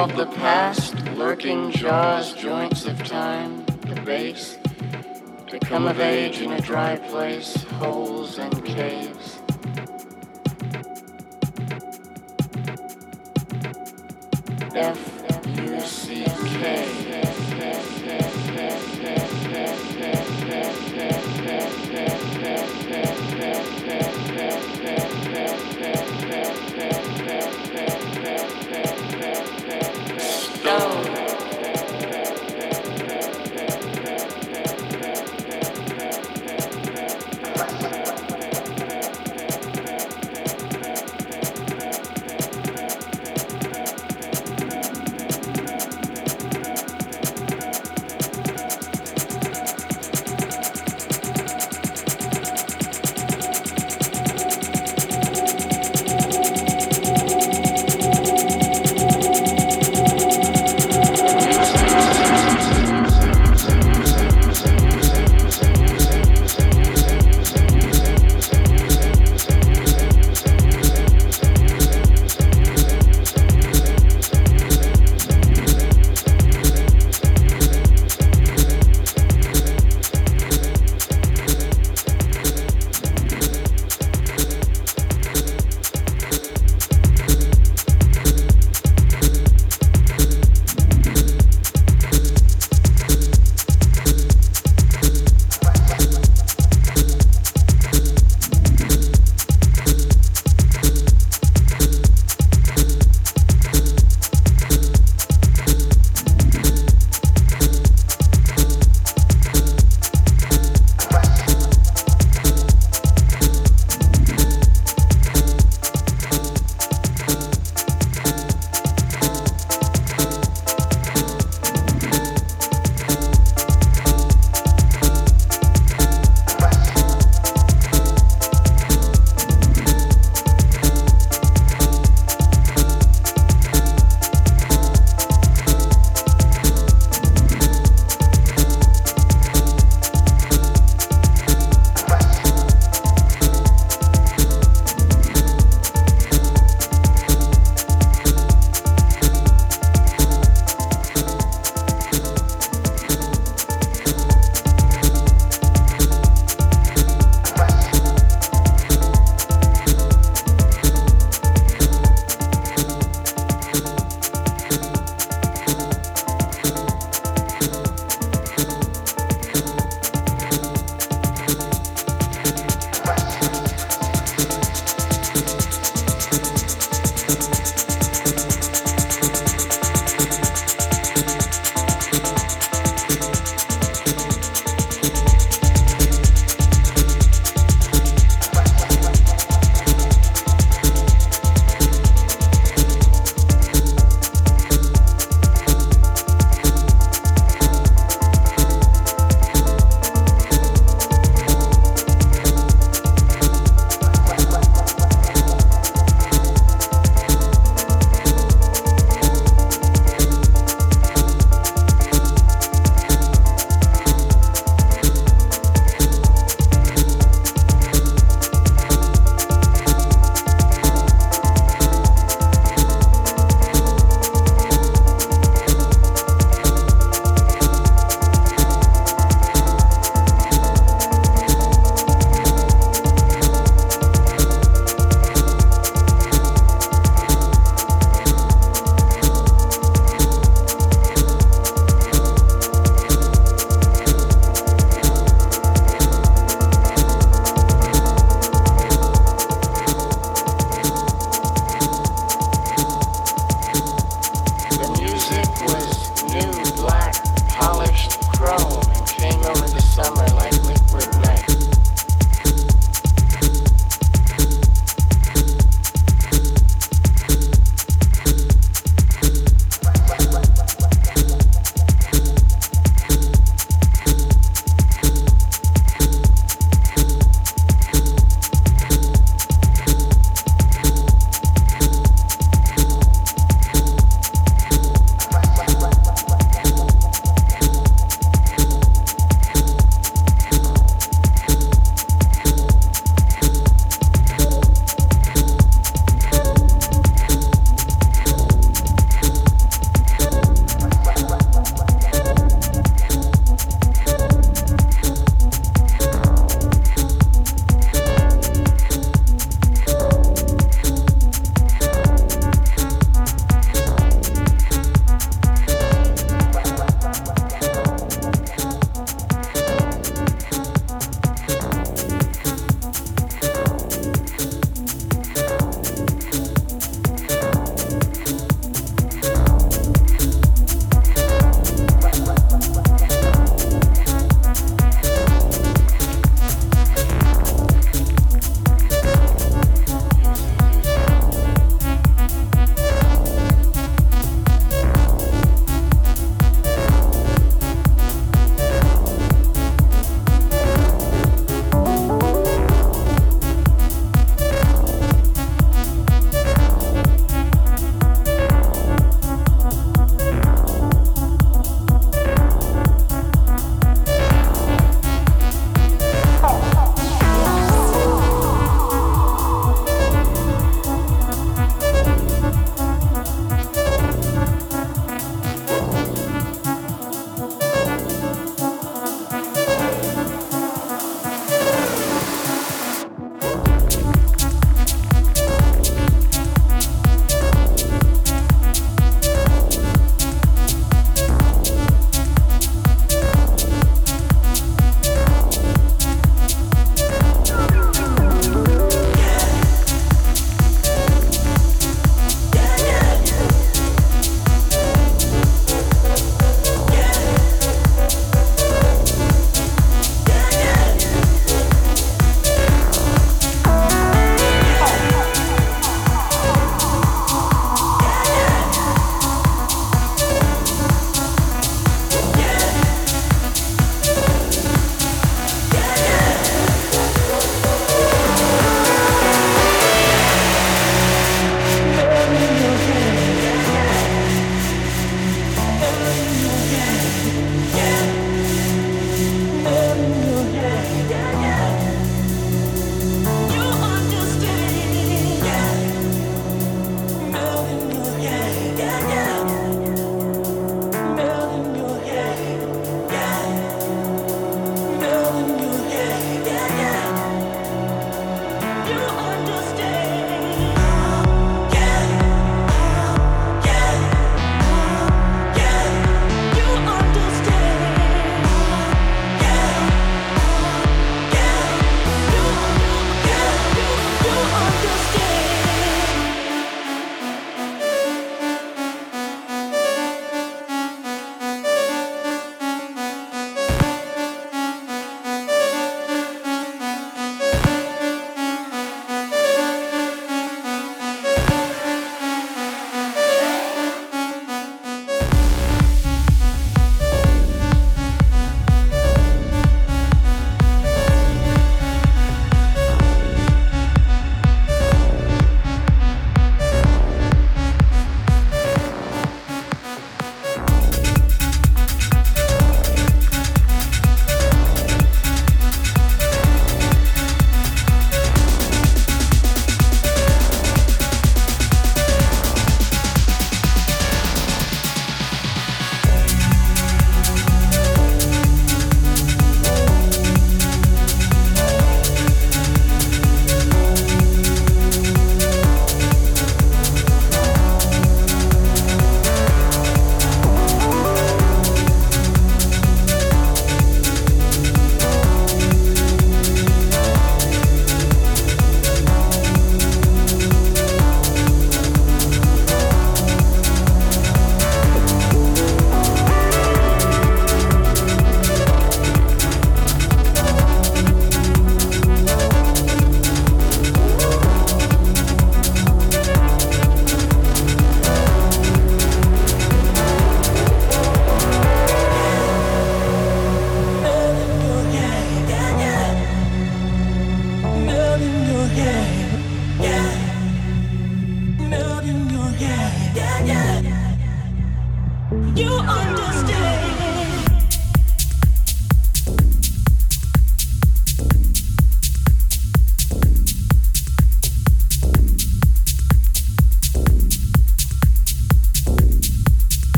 of the past, lurking jaws, joints of time, the base, to come of age in a dry place, holes and caves. F U C K. Stone.